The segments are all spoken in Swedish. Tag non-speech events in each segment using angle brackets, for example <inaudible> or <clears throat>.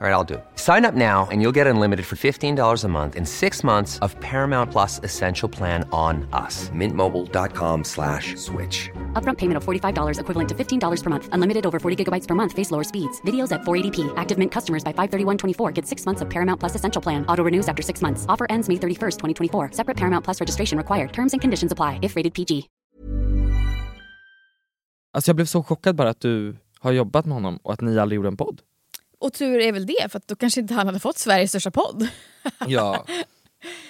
All right, I'll do it. Sign up now and you'll get unlimited for $15 a month in six months of Paramount Plus Essential Plan on us. Mintmobile.com slash switch. Upfront payment of $45 equivalent to $15 per month. Unlimited over 40 gigabytes per month. Face lower speeds. Videos at 480p. Active Mint customers by 531.24 get six months of Paramount Plus Essential Plan. Auto renews after six months. Offer ends May 31st, 2024. Separate Paramount Plus registration required. Terms and conditions apply if rated PG. Alltså jag blev så chockad bara att du har jobbat med honom och att ni aldrig gjorde en podd. Och tur är väl det, för att då kanske inte han hade fått Sveriges största podd. <laughs> Ja.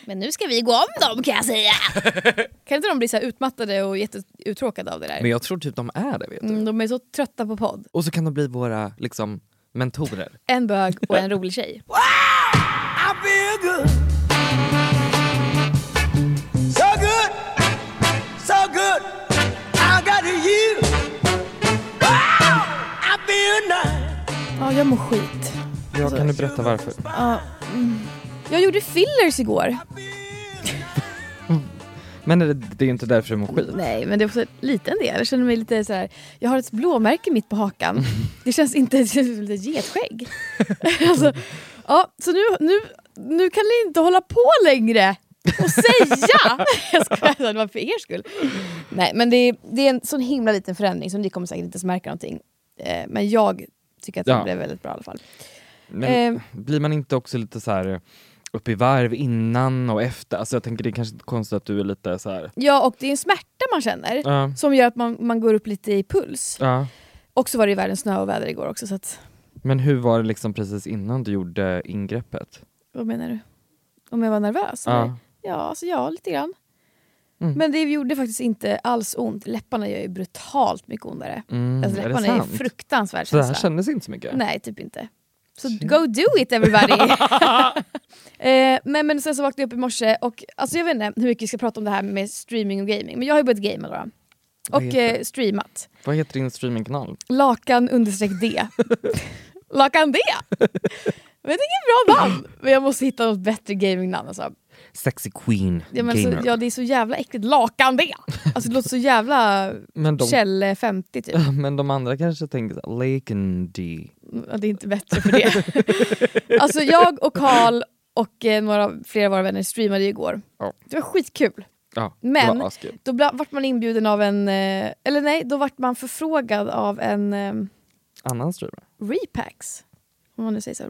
Men nu ska vi gå om dem kan jag säga. <laughs> kan inte de bli så här utmattade och jätteuttråkade av det där? Men jag tror typ de är det vet du. Mm, de är så trötta på podd. Och så kan de bli våra liksom mentorer. En bög och en rolig tjej. Ja, jag mår skit. Ja, kan du berätta varför? Ja, mm. Jag gjorde fillers igår. <laughs> Men det, det är inte därför du mår skit. Nej, men det är också en liten del. Jag känner mig lite så här. Jag har ett blåmärke mitt på hakan. <laughs> Det känns inte... Det känns ett getskägg. <laughs> alltså, ja, så nu, nu, nu kan ni inte hålla på längre och säga! jag skojar, det var för er skull. Nej, men det är, det är en sån himla liten förändring så ni kommer säkert inte ens märka någonting. Eh, men jag tycker att det Ja. blev väldigt bra i alla fall. Men Eh. blir man inte också lite så här upp i varv innan och efter? Alltså jag tänker det är kanske inte konstigt att du är lite så här. Ja, och det är en smärta man känner Ja. som gör att man, man går upp lite i puls. Ja. Och så var det ju världens snö och väder igår också. Så att, Men hur var det liksom precis innan du gjorde ingreppet? vad menar du? Om jag var nervös? eller? Ja. Ja, alltså ja, lite grann. Mm. Men det gjorde faktiskt inte alls ont. Läpparna gör ju brutalt mycket ondare. Mm, alltså, är läpparna är, sant? fruktansvärd Så det här kändes inte så mycket? Nej, typ inte. Så go do it everybody! <laughs> <laughs> eh, men, men sen så vaknade jag upp i morse och alltså jag vet inte hur mycket vi ska prata om det här med streaming och gaming. Men jag har ju börjat gamea då. Vad Och eh, streamat. Vad heter din streamingkanal? Lakan understreck D. <laughs> Lakan D! Men det är inget bra namn! Men jag måste hitta något bättre gamingnamn alltså. Sexy Queen Ja, men så, Gamer. ja det är så jävla äckligt. Lakan D! Alltså det låter så jävla <laughs> Men de- Kjell 50 typ. <laughs> Men de andra kanske tänker så här, Laken D. Ja, det är inte bättre för det. <laughs> alltså jag och Karl och eh, några flera av våra vänner streamade igår. Ja. Det var skitkul. Ja, Men det var då bla- vart man inbjuden av en, eh, eller nej, då vart man förfrågad av en eh, Annan streamer? Repax. Om man nu säger så.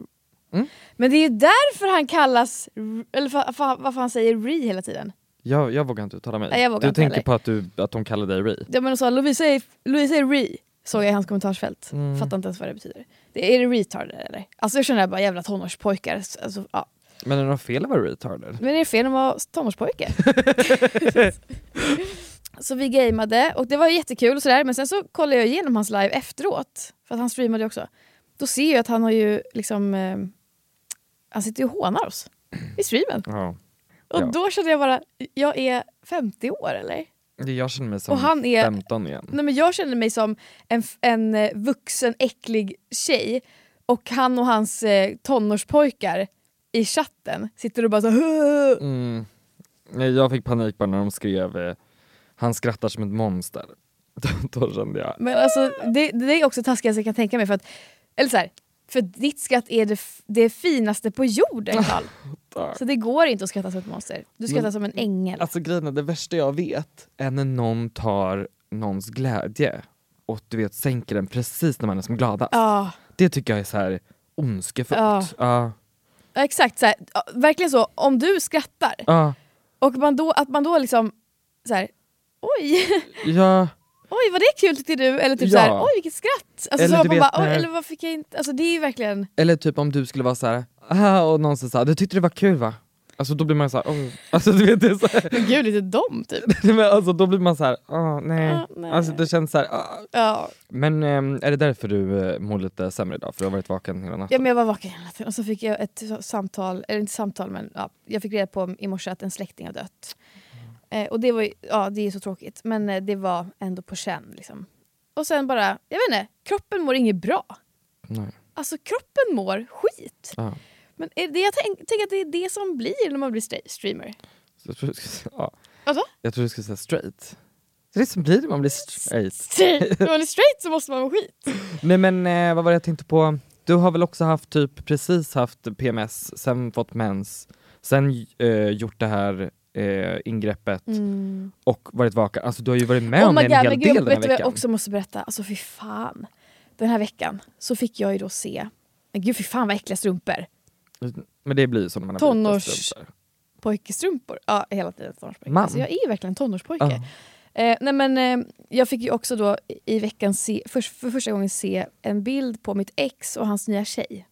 Mm. Men det är ju därför han kallas, eller för, för, varför han säger Re hela tiden. Jag, jag vågar inte uttala mig. Nej, du tänker heller. på att, du, att de kallar dig Ray? Ja men de sa Lovisa är, Lovisa är Re, såg jag i hans kommentarsfält. Mm. Fattar inte ens vad det betyder. Det, är det retarded eller? Alltså jag känner bara jävla tonårspojkar. Alltså, ja. Men är det något fel att vara retarded? Men är det fel att vara tonårspojke? <laughs> så vi gameade och det var jättekul och sådär men sen så kollade jag igenom hans live efteråt. För att han streamade också. Då ser jag att han har ju liksom... Han sitter ju och hånar oss i streamen. Ja. Och Ja. då kände jag bara, jag är 50 år eller? Jag känner mig som Och han är- 15 igen. Nej, men jag känner mig som en, en eh, vuxen äcklig tjej och han och hans eh, tonårspojkar i chatten sitter och bara så. Mm. Jag fick panik bara när de skrev eh, Han skrattar som ett monster. <laughs> Då kände jag... Men alltså, det, det är också taskigast jag kan tänka mig. För att, eller så här, för ditt skratt är det, det finaste på jorden Carl. fattar. Så det går inte att skratta som ett monster. Du skrattar Men- som en ängel. Alltså grejen det värsta jag vet är när någon tar någons glädje och du vet sänker den precis när man är som gladast. Ja, Det tycker jag är så här ondskefullt. Ja. Ja. ja, exakt. Så här, verkligen så, om du skrattar Ja. och man då, att man då liksom så här, oj, ja. Oj vad det är kul tyckte du? Eller typ Ja. så här, oj vilket skratt! Alltså, Eller så man bara, oj, eller vad fick jag inte? Alltså det är verkligen, Eller typ om du skulle vara så här, ah, och någon här, du tyckte det var kul va? Alltså då blir man så här, oh. alltså du vet det är så här, men gud lite dom typ. <laughs> men alltså, då blir man så här, ah, nej. Ah, nej. Alltså det känns så här, ah. Ja, Men ehm, är det därför du eh, mår lite sämre idag? För du har varit vaken hela ja natten? men jag var vaken hela tiden och så fick jag ett samtal, eller inte samtal men ja, jag fick reda på i morse att en släkting har dött. Eh, och det var ju, ja det är så tråkigt men eh, det var ändå på känn liksom. Och sen bara, jag vet inte, kroppen mår inget bra. Nej. Alltså kroppen mår skit. Ja. Men är det, jag tänker tänk att det är det som blir när man blir streamer. Jag tror du skulle säga, ja. Alltså? Jag tror du skulle säga straight. Det är det som blir det man blir straight. Straight. När man är straight så måste man må skit. <laughs> Nej men eh, vad var det jag tänkte på? Du har väl också haft typ precis haft PMS, sen fått mens, sen eh, gjort det här eh, ingreppet och varit vaken. Alltså du har ju varit med om oh my en god, hel del gud, den här vad jag veckan. också måste berätta? Alltså fy fan. Den här veckan så fick jag ju då se, men gud fy fan vad äckliga strumpor. Men det blir ju så när man har Tonårs-. Pojkestrumpor. Ja, hela tiden tonårspojke. Man. Alltså, jag är ju verkligen tonårspojke. Ja. Eh, nej men, eh, jag fick ju också då i veckan se, för, för första gången se en bild på mitt ex och hans nya tjej.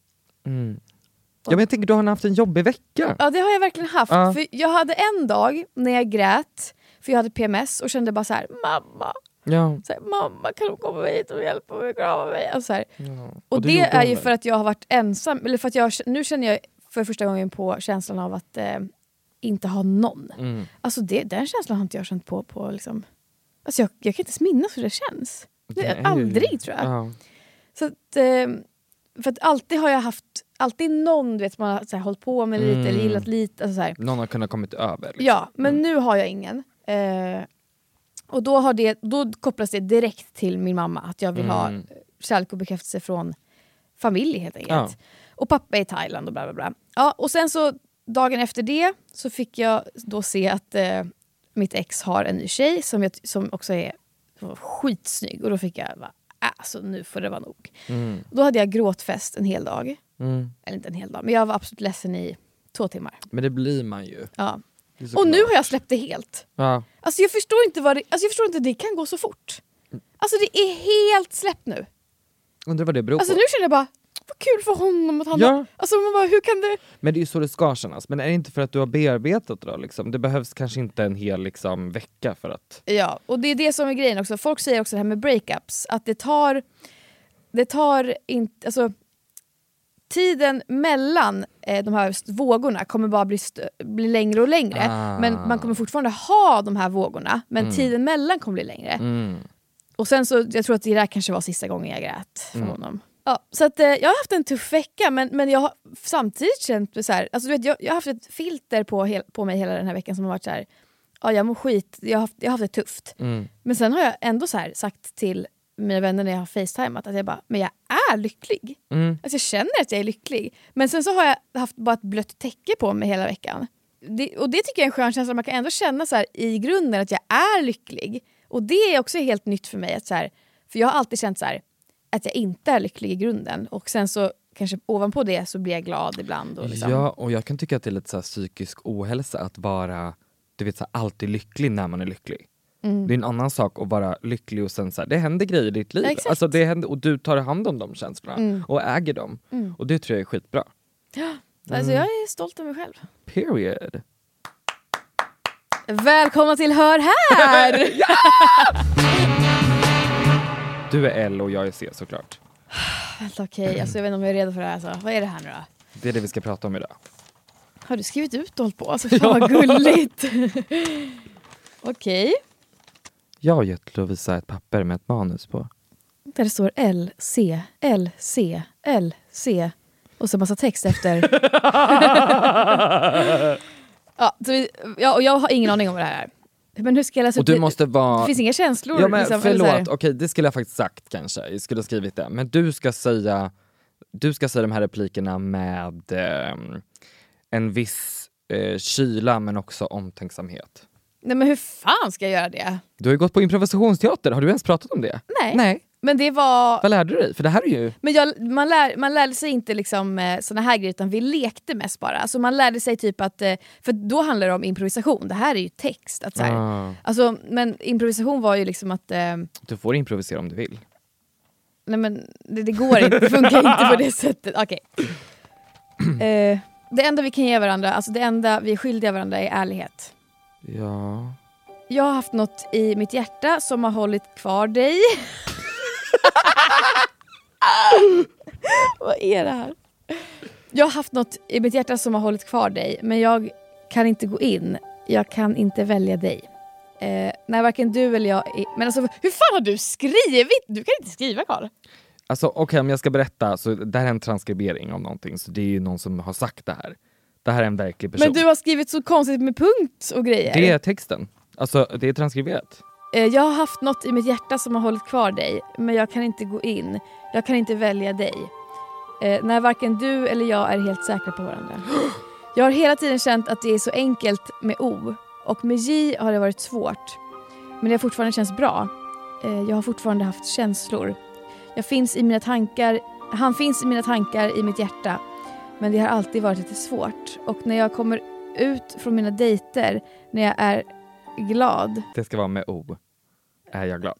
Mm. Ja men jag tänker du har haft en jobbig vecka. Ja det har jag verkligen haft. Ja. För jag hade en dag när jag grät för jag hade PMS och kände bara så här: mamma, Ja. så här, mamma kan du komma hit och hjälpa mig och krama mig? Alltså så ja. Och, du det är ju för att jag har varit ensam, eller för att jag, nu känner jag för första gången på känslan av att eh, inte ha någon. Mm. Alltså det, den känslan har inte jag känt på, på liksom, alltså jag, jag kan inte ens minnas hur det känns. Det, aldrig tror jag. Ja. Så att, eh, för att alltid har jag haft, alltid någon du vet, man har så här, hållit på med lite Mm. eller gillat lite. Alltså, så här. Någon har kunnat kommit över. liksom. Ja, men nu har jag ingen. Eh, och då, har det, då kopplas det direkt till min mamma, att jag vill ha Mm. kärlek och bekräftelse från familj helt enkelt. Ja. Och pappa är i Thailand och bla bla bla. Ja, och sen så dagen efter det så fick jag då se att eh, mitt ex har en ny tjej som, jag, som också är skitsnygg. Och då fick jag bara, alltså nu får det vara nog. Mm. Då hade jag gråtfest en hel dag. Mm. Eller inte en hel dag, men jag var absolut ledsen i två timmar. Men det blir man ju. Ja. Och nu klart. har jag släppt det helt. Ja. Alltså jag förstår inte vad det, alltså jag förstår inte det kan gå så fort. Alltså det är helt släppt nu. Undrar vad det beror Alltså på. nu känner jag bara, vad kul för honom att han Ja. har, Alltså man bara, hur kan det... Men det är ju så det ska kännas. Men är det inte för att du har bearbetat det då? Liksom? Det behövs kanske inte en hel liksom, vecka för att... Ja, och det är det som är grejen också. Folk säger också det här med breakups, att det tar, det tar inte, alltså tiden mellan eh, de här vågorna kommer bara bli, bli längre och längre. Ah. Men man kommer fortfarande ha de här vågorna, men Mm. tiden mellan kommer bli längre. Mm. Och sen så, jag tror att det där kanske var sista gången jag grät för Mm. honom. Ja, så att, eh, jag har haft en tuff vecka men, men jag har samtidigt känt så här, alltså du vet, jag, jag har haft ett filter på, hel, på mig hela den här veckan som har varit så här, ja jag mår skit, jag har haft, jag har haft det tufft. Mm. Men sen har jag ändå så här sagt till mina vänner när jag har facetimat att jag bara, men jag är lycklig. Mm. Alltså jag känner att jag är lycklig. Men sen så har jag haft bara ett blött täcke på mig hela veckan. Det, och det tycker jag är en skön känsla, man kan ändå känna så här, i grunden att jag är lycklig. Och det är också helt nytt för mig. Att så här, för jag har alltid känt så här, att jag inte är lycklig i grunden. Och sen så kanske ovanpå det så blir jag glad ibland. Och liksom. Ja, och jag kan tycka att det är lite så psykisk ohälsa att vara du vet, så här, alltid lycklig när man är lycklig. Mm. Det är en annan sak att vara lycklig och sen så här, det händer grejer i ditt liv. Ja, alltså, det händer, och du tar hand om de känslorna Mm. och äger dem. Mm. Och det tror jag är skitbra. <gasps> Alltså jag är stolt över mig själv. Period. Välkomna till Hör här! <laughs> Du är L och jag är C såklart. Vänta okej, alltså, jag vet inte om jag är redo för det här. Alltså. Vad är det här nu då? Det är det vi ska prata om idag. Har du skrivit ut och hållit på? Alltså <laughs> fan vad gulligt. <laughs> Okej. Jag har gett Lovisa ett papper med ett manus på. Där det står L, C, L, C, L, C. Och så massa text efter. <laughs> ja, så vi, ja, och jag har ingen aning om vad det här är. Men hur ska jag läsa Och upp du det? måste vara... Det finns inga känslor. Ja men liksom, förlåt, okej det skulle jag faktiskt sagt kanske. Jag skulle ha skrivit det. Men du ska säga, du ska säga de här replikerna med ehm, en viss eh, kyla men också omtänksamhet. Nej men hur fan ska jag göra det? Du har ju gått på improvisationsteater, har du ens pratat om det? Nej. Nej. Men det var... Vad lärde du dig? För det här är ju... Men jag, man, lär, man lärde sig inte liksom, eh, såna här grejer utan vi lekte mest bara. Alltså man lärde sig typ att, eh, för då handlar det om improvisation, det här är ju text. Att så här, Ah, alltså, men improvisation var ju liksom att, eh, du får improvisera om du vill. nej men det, det går inte, det funkar inte på det <laughs> sättet. Okej. Eh, det enda vi kan ge varandra, alltså det enda vi är skyldiga varandra är ärlighet. Ja... Jag har haft något i mitt hjärta som har hållit kvar dig. <laughs> <laughs> Vad är det här? Jag har haft något i mitt hjärta som har hållit kvar dig, men jag kan inte gå in. Jag kan inte välja dig. Eh, när varken du eller jag är... Men alltså hur fan har du skrivit? Du kan inte skriva Karl. Alltså okej om jag ska berätta, så det här är en transkribering av någonting, så det är ju någon som har sagt det här. Det här är en verklig person. Men du har skrivit så konstigt med punkt och grejer. Det är texten. Alltså det är transkriberat. Eh, Jag har haft något i mitt hjärta som har hållit kvar dig, men jag kan inte gå in. Jag kan inte välja dig. Eh, när varken du eller jag är helt säkra på varandra. <gasps> Jag har hela tiden känt att det är så enkelt med O och med J har det varit svårt. Men det har fortfarande känts bra. Eh, jag har fortfarande haft känslor. Jag finns i mina tankar, han finns i mina tankar i mitt hjärta. Men det har alltid varit lite svårt. Och när jag kommer ut från mina dejter, när jag är glad Det ska vara med O. Är jag glad?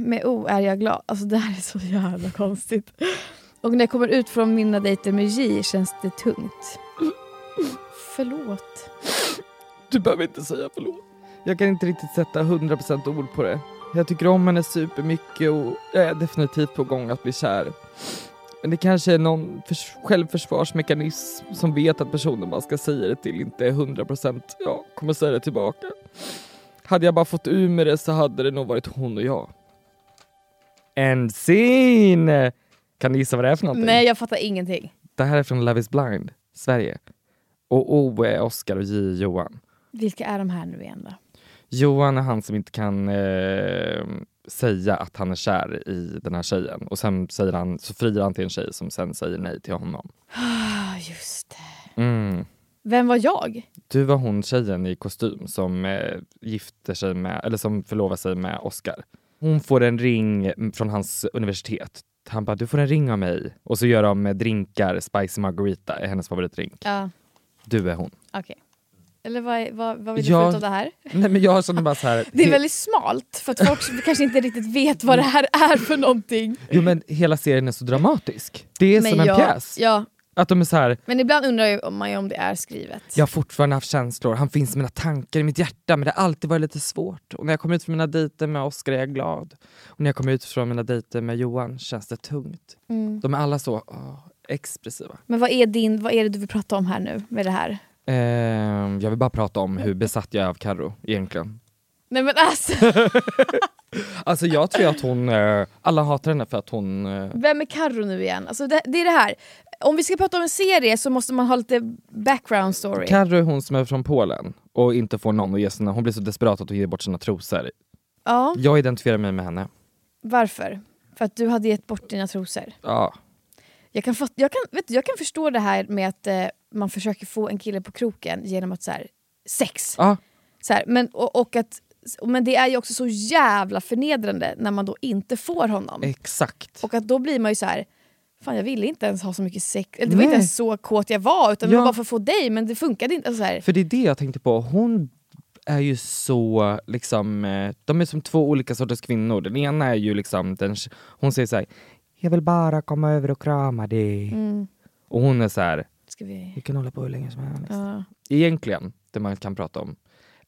med O är jag glad. Alltså det här är så jävla konstigt. Och när jag kommer ut från mina dejter med J känns det tungt. Förlåt. Du behöver inte säga förlåt. Jag kan inte riktigt sätta 100% ord på det. Jag tycker om henne supermycket och jag är definitivt på gång att bli kär. Men det kanske är någon förs- självförsvarsmekanism som vet att personen man ska säga det till inte är 100% ja, kommer säga det tillbaka. Hade jag bara fått ur med det så hade det nog varit hon och jag. En scene! Kan du gissa vad det är för någonting? Nej jag fattar ingenting. Det här är från Love is blind, Sverige. Och O är Oscar och J är Johan. Vilka är de här nu igen då? Johan är han som inte kan eh, säga att han är kär i den här tjejen och sen säger han, så friar han till en tjej som sen säger nej till honom. Ah, just det. Mm. Vem var jag? Du var hon tjejen i kostym som eh, gifter sig med, eller som förlovar sig med Oscar. Hon får en ring från hans universitet. Han bara, du får en ring av mig. Och så gör de drinkar, spicy margarita är hennes favoritdrink. Ja, Du är hon. okej. Eller vad, vad, vad vill du Ja. få ut av det här? <laughs> Nej men jag känner bara så här. <laughs> Det är väldigt smalt för att folk kanske inte riktigt vet vad det här är för någonting. Jo men hela serien är så dramatisk. Det är Men som en jag- pjäs. Ja, Att de är så här, men ibland undrar om man ju om det är skrivet. jag har fortfarande haft känslor, han finns i mina tankar, i mitt hjärta men det har alltid varit lite svårt. Och när jag kommer ut från mina dejter med Oscar är jag glad. Och när jag kommer ut från mina dejter med Johan känns det tungt. Mm. De är alla så åh, expressiva. Men vad är, din, vad är det du vill prata om här nu med det här? Ehm, jag vill bara prata om hur besatt jag är av Carro egentligen. Nej men alltså, <laughs> Alltså jag tror att hon, eh, alla hatar henne för att hon... eh, vem är Carro nu igen? Alltså det, det är det här, om vi ska prata om en serie så måste man ha lite background story. Carro är hon som är från Polen och inte får någon att ge sina, hon blir så desperat att hon ger bort sina trosor. ja, Jag identifierar mig med henne. varför? För att du hade gett bort dina trosor. Ja. Jag kan, fatt, jag kan, vet du, jag kan förstå det här med att eh, man försöker få en kille på kroken genom att så här, sex. Ja. Så här, men, och, och att, men det är ju också så jävla förnedrande när man då inte får honom. Exakt. Och att då blir man ju så här. Fan jag ville inte ens ha så mycket sex, eller det var inte Nej. ens så kåt jag var utan det Ja. var bara för att få dig men det funkade inte. Alltså så här. För det är det jag tänkte på, hon är ju så, liksom, eh, de är som två olika sorters kvinnor. Den ena är ju liksom, den, hon säger så här, jag vill bara komma över och krama dig. Mm. Och hon är så här, Ska vi... vi kan hålla på hur länge som helst. Ja. Egentligen, det man kan prata om,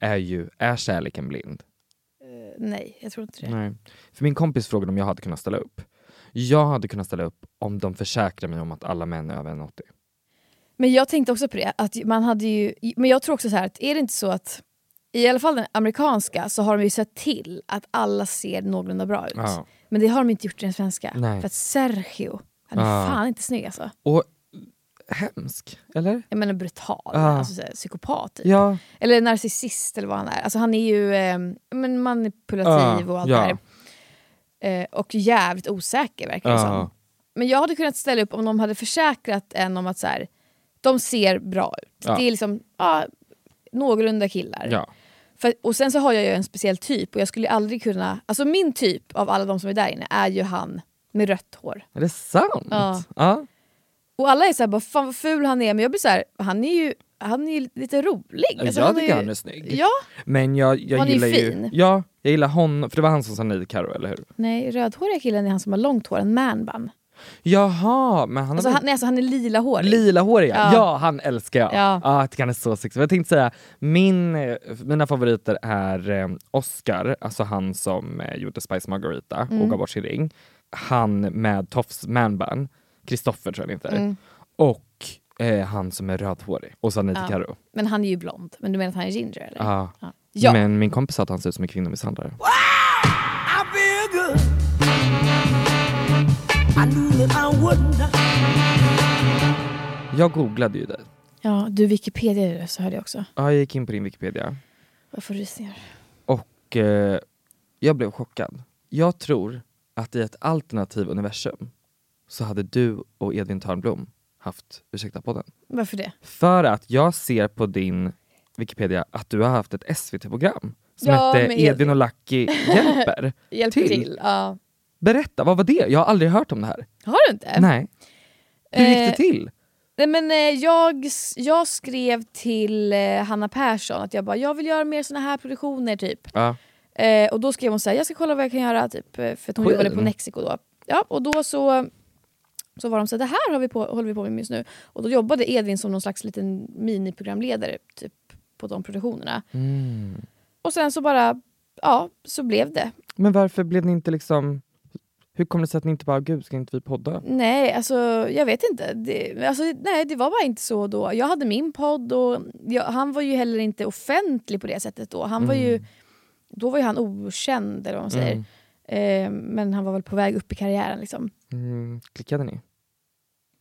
är ju, är kärleken blind? Eh, nej, jag tror inte det. Nej. För min kompis frågade om jag hade kunnat ställa upp. Jag hade kunnat ställa upp om de försäkrar mig om att alla män är över 1,80. Men jag tänkte också på det, att man hade ju, men jag tror också så här att är det inte så att i alla fall den amerikanska så har de ju sett till att alla ser någorlunda bra ut. Ja. Men det har de inte gjort i den svenska. Nej. För att Sergio, han är Ja. fan inte snygg alltså. Och hemsk, eller? Jag menar brutal, Ja. alltså, så här, psykopat. Typ. Ja. Eller narcissist eller vad han är. Alltså, han är ju eh, men manipulativ och allt det här. Eh, och jävligt osäker verkar det som. Men jag hade kunnat ställa upp om de hade försäkrat en om att så här, De ser bra ut. Ja. Det är liksom ja, någorlunda killar. Ja. För, och sen så har jag ju en speciell typ och jag skulle aldrig kunna... Alltså min typ av alla de som är där inne är ju han med rött hår. Är det sant? Ja. ja. Och alla är såhär, bara, fan vad ful han är, men jag blir såhär, han är ju han är ju lite rolig. Alltså, jag han tycker ju- han är snygg. Ja, Men jag, jag Han är gillar ju... fin. Ja, jag gillar honom, för det var han som sa nej till Karo, eller hur? nej rödhåriga killen är han som har långt hår, en manbun. Jaha, men han Alltså, han, nej, alltså, han är lila hårig. Lila håriga, ja. Ja. han älskar jag. Ja. Ah, jag tycker han är så sexig. Jag tänkte säga, min, mina favoriter är eh, Oscar, alltså han som eh, gjorde Spice Margarita Mm. och gav bort sin ring. Han med Tofs manbun, Kristoffer tror jag han heter. Mm. Och eh, han som är rödhårig och sa nej till Ja. Karo. Men han är ju blond. Men du menar att han är ginger eller? Ah. Ja. Ja. Men min kompis sa att han ser ut som en kvinnomisshandlare. Not. Jag googlade ju dig. ja, du Wikipedia så hörde jag också. Ja, jag gick in på din Wikipedia Jag får rysningar. och eh, jag blev chockad. Jag tror att i ett alternativ universum så hade du och Edvin Törnblom haft Ursäkta podden. Varför det? För att jag ser på din Wikipedia att du har haft ett SVT-program som Ja, hette Edvin Edvin. och Lucky <laughs> hjälper. Hjälp Till? till. Ja. Berätta, vad var det? Jag har aldrig hört om det här. Har du inte? Nej. Hur gick det Eh, till? Nej, men, eh, jag, jag skrev till eh, Hanna Persson att jag bara, jag vill göra mer såna här produktioner typ. Ja. Och då skrev hon så här, jag ska kolla vad jag kan göra typ, för att hon jobbade på Skön. Mexico då. Ja, och då så, så var de så här, det här har vi på, håller vi på med just nu. Och då jobbade Edvin som någon slags liten miniprogramledare typ, på de produktionerna. Mm. Och sen så bara, ja, så blev det. Men varför blev ni inte liksom... Hur kom det sig att ni inte bara, gud ska inte vi podda? Nej, alltså jag vet inte. Det, alltså, nej, det var bara inte så då. Jag hade min podd och jag, han var ju heller inte offentlig på det sättet då. Han var ju, då var ju han okänd eller vad man säger. Eh, men han var väl på väg upp i karriären liksom. Mm, klickade ni?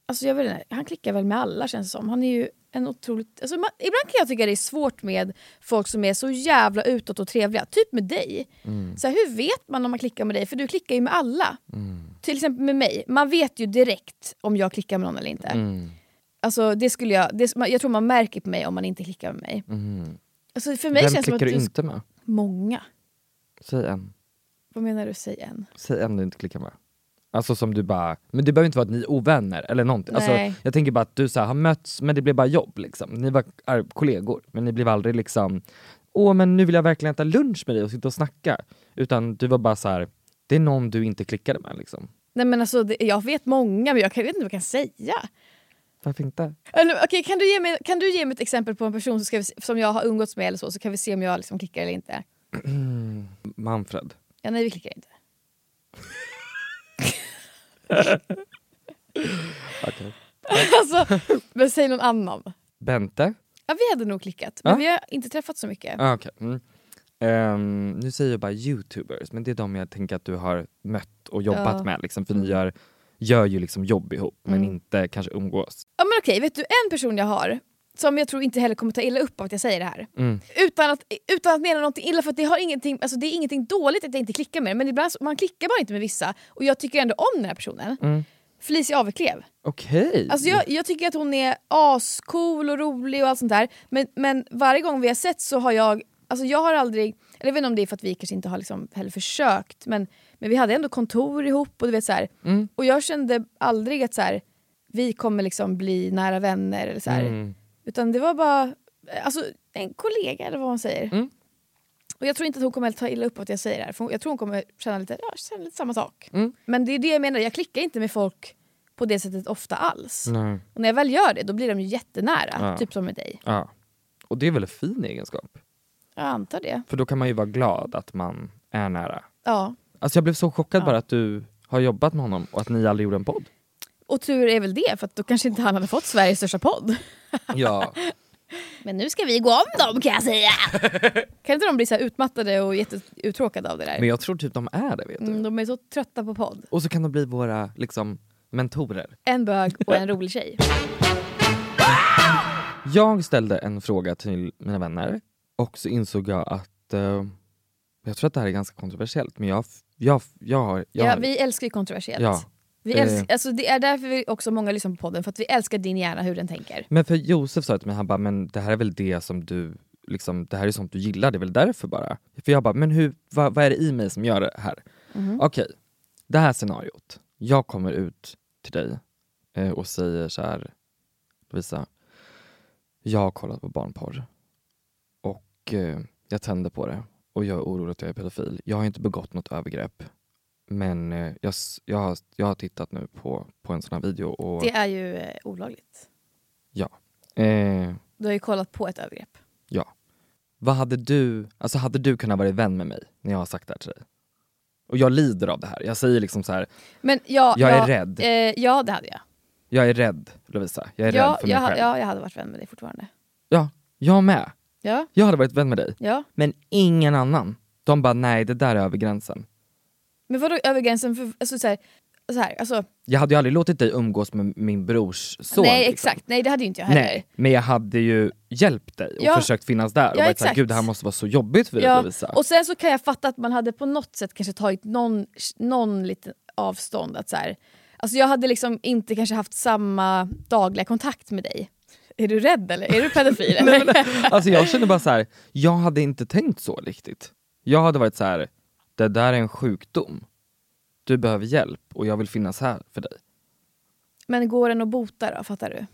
Alltså jag vet inte, han klickar väl med alla känns det som. Han är ju en otroligt... Alltså man, ibland kan jag tycka det är svårt med folk som är så jävla utåt och trevliga. Typ med dig. Så här, hur vet man om man klickar med dig? För du klickar ju med alla. Till exempel med mig. Man vet ju direkt om jag klickar med någon eller inte. Mm. Alltså det skulle jag... Det, jag tror man märker på mig om man inte klickar med mig. Mm. Alltså för mig Vem känns det som klickar att du... inte med? Många. Säg en. Vad menar du? Säg en. Säg en du inte klickar med. Alltså som du bara, men det behöver inte vara att ni är ovänner eller någonting. Alltså, jag tänker bara att du så här, har mötts men det blev bara jobb liksom. Ni var ar- kollegor men ni blev aldrig liksom, åh men nu vill jag verkligen äta lunch med dig och sitta och snacka. Utan du var bara så här, det är någon du inte klickade med liksom. Nej men alltså det, jag vet många men jag kan- vet inte vad jag kan säga. Varför inte? Okej, kan, du ge mig, kan du ge mig ett exempel på en person som, vi, som jag har umgåtts med eller så, så kan vi se om jag liksom klickar eller inte. <clears throat> Manfred. Ja, nej vi klickar inte. <laughs> <laughs> Okej. alltså, men säg någon annan. Bente? Ja, vi hade nog klickat, men Ja. vi har inte träffat så mycket. Ah, okej. Mm. Ehm, nu säger jag bara youtubers, men det är de jag tänker att du har mött och jobbat Ja. Mm. med liksom, för ni gör, gör ju liksom jobb ihop men inte kanske umgås. Ja, men okej, vet du en person jag har som jag tror inte heller kommer ta illa upp av att jag säger det här. Mm. Utan, att, utan att mena någonting illa, för det, har ingenting, alltså det är ingenting dåligt att jag inte klickar med det, men ibland man klickar bara inte med vissa och jag tycker ändå om den här personen. Mm. Felicia Aveklev. Okej! Alltså jag, jag tycker att hon är ascool och rolig och allt sånt där. Men, men varje gång vi har sett så har jag, alltså jag har aldrig, eller jag vet inte om det är för att vi kanske inte har liksom heller försökt, men, men vi hade ändå kontor ihop och du vet så här. Mm. Och jag kände aldrig att så här, vi kommer liksom bli nära vänner eller så här. Mm. Utan det var bara alltså, en kollega eller vad man säger. Mm. Och jag tror inte att hon kommer att ta illa upp att jag säger det här. För jag tror hon kommer känna lite, ja, känna lite samma sak. Mm. Men det är det jag menar, jag klickar inte med folk på det sättet ofta alls. Nej. Och när jag väl gör det då blir de ju jättenära. Ja. Typ som med dig. Ja. Och det är väl en fin egenskap? Jag antar det. För då kan man ju vara glad att man är nära. Ja. Alltså jag blev så chockad Ja. bara att du har jobbat med honom och att ni aldrig gjorde en podd. Och tur är väl det, för att då kanske inte han hade fått Sveriges största podd. <laughs> Ja. Men nu ska vi gå om dem kan jag säga! kan inte de bli så här utmattade och jätteuttråkade av det där? Men jag tror typ de är det vet du. Mm, de är så trötta på podd. Och så kan de bli våra liksom mentorer. En bög och en rolig tjej. Jag ställde en fråga till mina vänner och så insåg jag att eh, jag tror att det här är ganska kontroversiellt men jag, jag, jag har... Jag Ja, vi älskar ju kontroversiellt. ja, Vi älskar, alltså det är därför vi också många lyssnar på podden, för att vi älskar din hjärna, hur den tänker. Men för Josef sa till mig, han bara, men det här är väl det som du, liksom, det här är sånt du gillar, det är väl därför bara? För jag bara, men hur, vad, vad är det i mig som gör det här? Okej, det här scenariot. Jag kommer ut till dig eh, och säger så här, Lovisa, jag har kollat på barnporr och eh, jag tänder på det och jag är orolig att jag är pedofil. Jag har inte begått något övergrepp men eh, jag, jag, har, jag har tittat nu på, på en sån här video och Det är ju eh, olagligt. ja. Eh, Du har ju kollat på ett övergrepp. Ja. Vad hade du, alltså hade du kunnat vara vän med mig när jag har sagt det här till dig? Och jag lider av det här. Jag säger liksom så här, Men ja, Jag är ja, rädd. Eh, ja, det hade jag. jag är rädd Lovisa. Jag är Ja, rädd för mig jag, själv. ja, jag hade varit vän med dig fortfarande. Ja, jag med. Ja, Jag hade varit vän med dig. ja. Men ingen annan. De bara, nej det där är över gränsen. Men vadå över gränsen? För, alltså, så här, så här, alltså, Jag hade ju aldrig låtit dig umgås med min brors son. nej liksom. exakt, nej det hade ju inte jag heller. Nej, men jag hade ju hjälpt dig och Ja. försökt finnas där och Ja, varit såhär, gud det här måste vara så jobbigt för dig Ja, Lovisa. och sen så kan jag fatta att man hade på något sätt kanske tagit någon, någon liten avstånd. Att så här, alltså jag hade liksom inte kanske haft samma dagliga kontakt med dig. Är du rädd eller? Är du pedofil? <laughs> eller? Alltså jag känner bara så här, jag hade inte tänkt så riktigt. Jag hade varit så här, det där är en sjukdom. Du behöver hjälp och jag vill finnas här för dig. Men går den att bota då? Fattar du?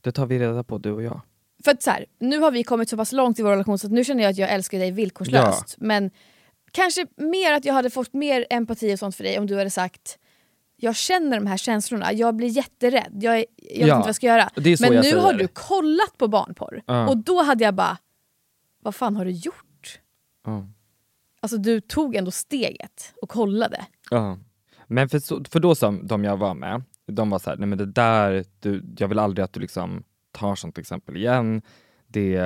Det tar vi reda på du och jag. För att så här, nu har vi kommit så pass långt i vår relation så att nu känner jag att jag älskar dig villkorslöst. Men kanske mer att jag hade fått mer empati och sånt för dig om du hade sagt jag känner de här känslorna, jag blir jätterädd, jag, är, jag vet Ja, inte vad jag ska göra. Men nu säger. har du kollat på barnporr Ja. och då hade jag bara, vad fan har du gjort? Ja. Alltså du tog ändå steget och kollade. Ja. Men för, så, för då som de jag var med, de var så här, nej men det där, du, jag vill aldrig att du liksom tar sånt exempel igen. Det,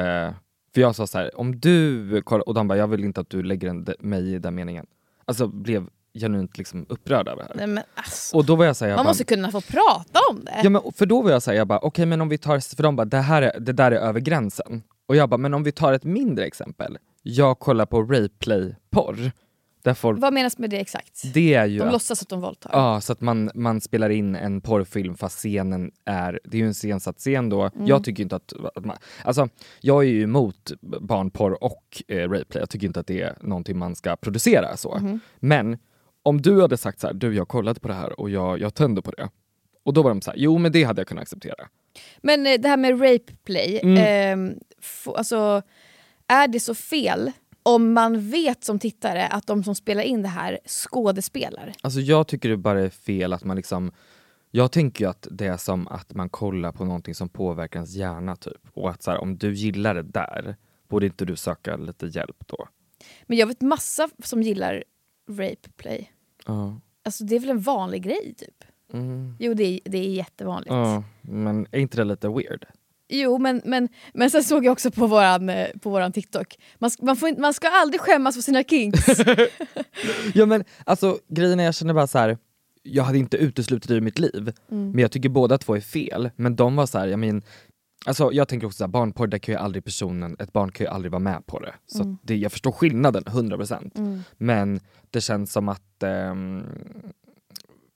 för jag sa så här, om du och de bara, jag vill inte att du lägger en, mig i den meningen. Alltså blev genuint liksom upprörd över det här. Nej, alltså, Och då var jag såhär, jag man bara, måste kunna få prata om det. Ja, men för då var jag bara okej men om vi tar, för de bara det, här är, det där är över gränsen. Och jag bara, men om vi tar ett mindre exempel. Jag kollar på Rayplay-porr. Där folk, Vad menas med det exakt? det är ju De att, låtsas att de våldtar. ja, så att man, man spelar in en porrfilm fast scenen är, det är ju en scensatt scen då. Mm. Jag tycker inte att, att man, alltså jag är ju emot barnporr och eh, Rayplay, jag tycker inte att det är någonting man ska producera så. Mhm. Men om du hade sagt så här, du jag kollade på det här och jag, jag tänder på det. Och då var de så här, jo men det hade jag kunnat acceptera. Men eh, det här med rape play, Mm. f- alltså, är det så fel om man vet som tittare att de som spelar in det här skådespelar? Alltså jag tycker det bara är fel att man liksom jag tänker ju att det är som att man kollar på någonting som påverkar ens hjärna typ. Och att så här, om du gillar det där, borde inte du söka lite hjälp då? Men jag vet massa som gillar rape play. Ja. Alltså det är väl en vanlig grej typ? Mm. Jo det är, det är jättevanligt. Ja, men är inte det lite weird? Jo men, men, men sen såg jag också på våran, eh, på våran TikTok, man, man, får, man ska aldrig skämmas för sina kinks. <laughs> Ja men alltså grejen är jag känner bara så här. jag hade inte uteslutit det ur mitt liv, Mm. men jag tycker båda två är fel. Men de var så här, jag men, alltså jag tänker också så här, barnporr, där kan ju aldrig personen, ett barn kan ju aldrig vara med på det. Så Mm. det, jag förstår skillnaden 100%. Men det känns som att, ehm,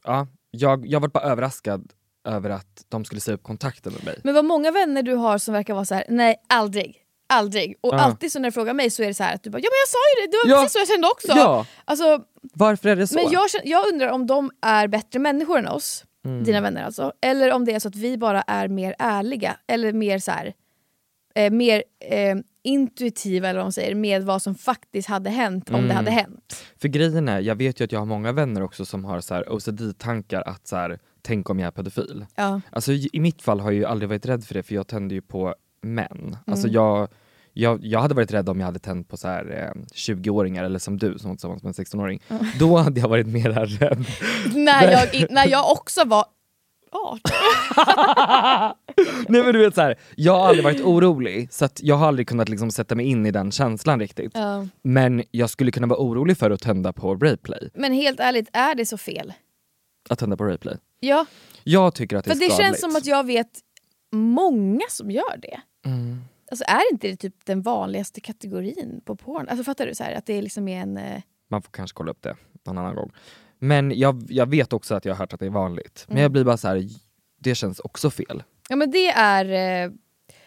ja, jag, jag var bara överraskad över att de skulle säga upp kontakten med mig. Men vad många vänner du har som verkar vara så här: nej aldrig, aldrig. Och Ja. alltid så när du frågar mig så är det så här att du bara ja men jag sa ju det, det var Ja. precis så jag kände också. Ja, Alltså, varför är det så? men jag, jag undrar om de är bättre människor än oss, Mm. dina vänner alltså. Eller om det är så att vi bara är mer ärliga, eller mer så här, eh, mer eh, intuitiva eller vad man säger, med vad som faktiskt hade hänt om Mm. det hade hänt. För grejen är, jag vet ju att jag har många vänner också som har OCD-tankar att så här, tänk om jag är pedofil. Ja. Alltså i mitt fall har jag ju aldrig varit rädd för det för jag tänder ju på män. Alltså Mm. jag, jag, jag hade varit rädd om jag hade tänt på så här, eh, 20-åringar eller som du som var tillsammans med en 16-åring. Då hade jag varit mer rädd. när, jag, när jag också var 18. <laughs> Nej men du vet så här, jag har aldrig varit orolig så jag har aldrig kunnat liksom sätta mig in i den känslan riktigt. Ja. Men jag skulle kunna vara orolig för att tända på Rayplay. Men helt ärligt, är det så fel? Att tända på Rayplay. Ja, Jag tycker att det är för det skadligt. känns som att jag vet många som gör det. Mm. Alltså är inte det typ den vanligaste kategorin på porn? Alltså fattar du? Så här, att det liksom är en... eh, Man får kanske kolla upp det någon annan gång. Men jag, jag vet också att jag har hört att det är vanligt. Men Mm. jag blir bara så här. det känns också fel. Ja men det är... Eh,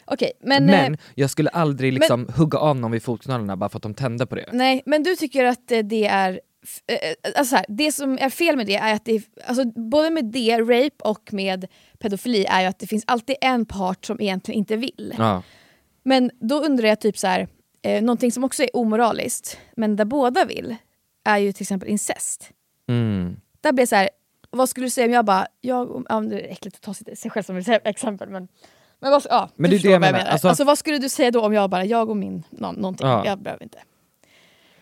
Okej, men... Men, eh, jag skulle aldrig liksom hugga av någon vid fotknölarna bara för att de tände på det. Nej, men du tycker att eh, det är... eh, eh, Alltså så här, det som är fel med det är att det alltså både med det, rape och med pedofili är ju att det finns alltid en part som egentligen inte vill. Ja. Men då undrar jag typ så här, eh, någonting som också är omoraliskt men där båda vill är ju till exempel incest. Mm. Där blir så här, vad skulle du säga om jag bara, jag, ja, det är äckligt att ta sig själv som <laughs> exempel men men, vad, ja, Men du det är det jag menar, alltså- Alltså, vad skulle du säga då om jag bara, jag och min, nå, någonting, Ja. jag behöver inte.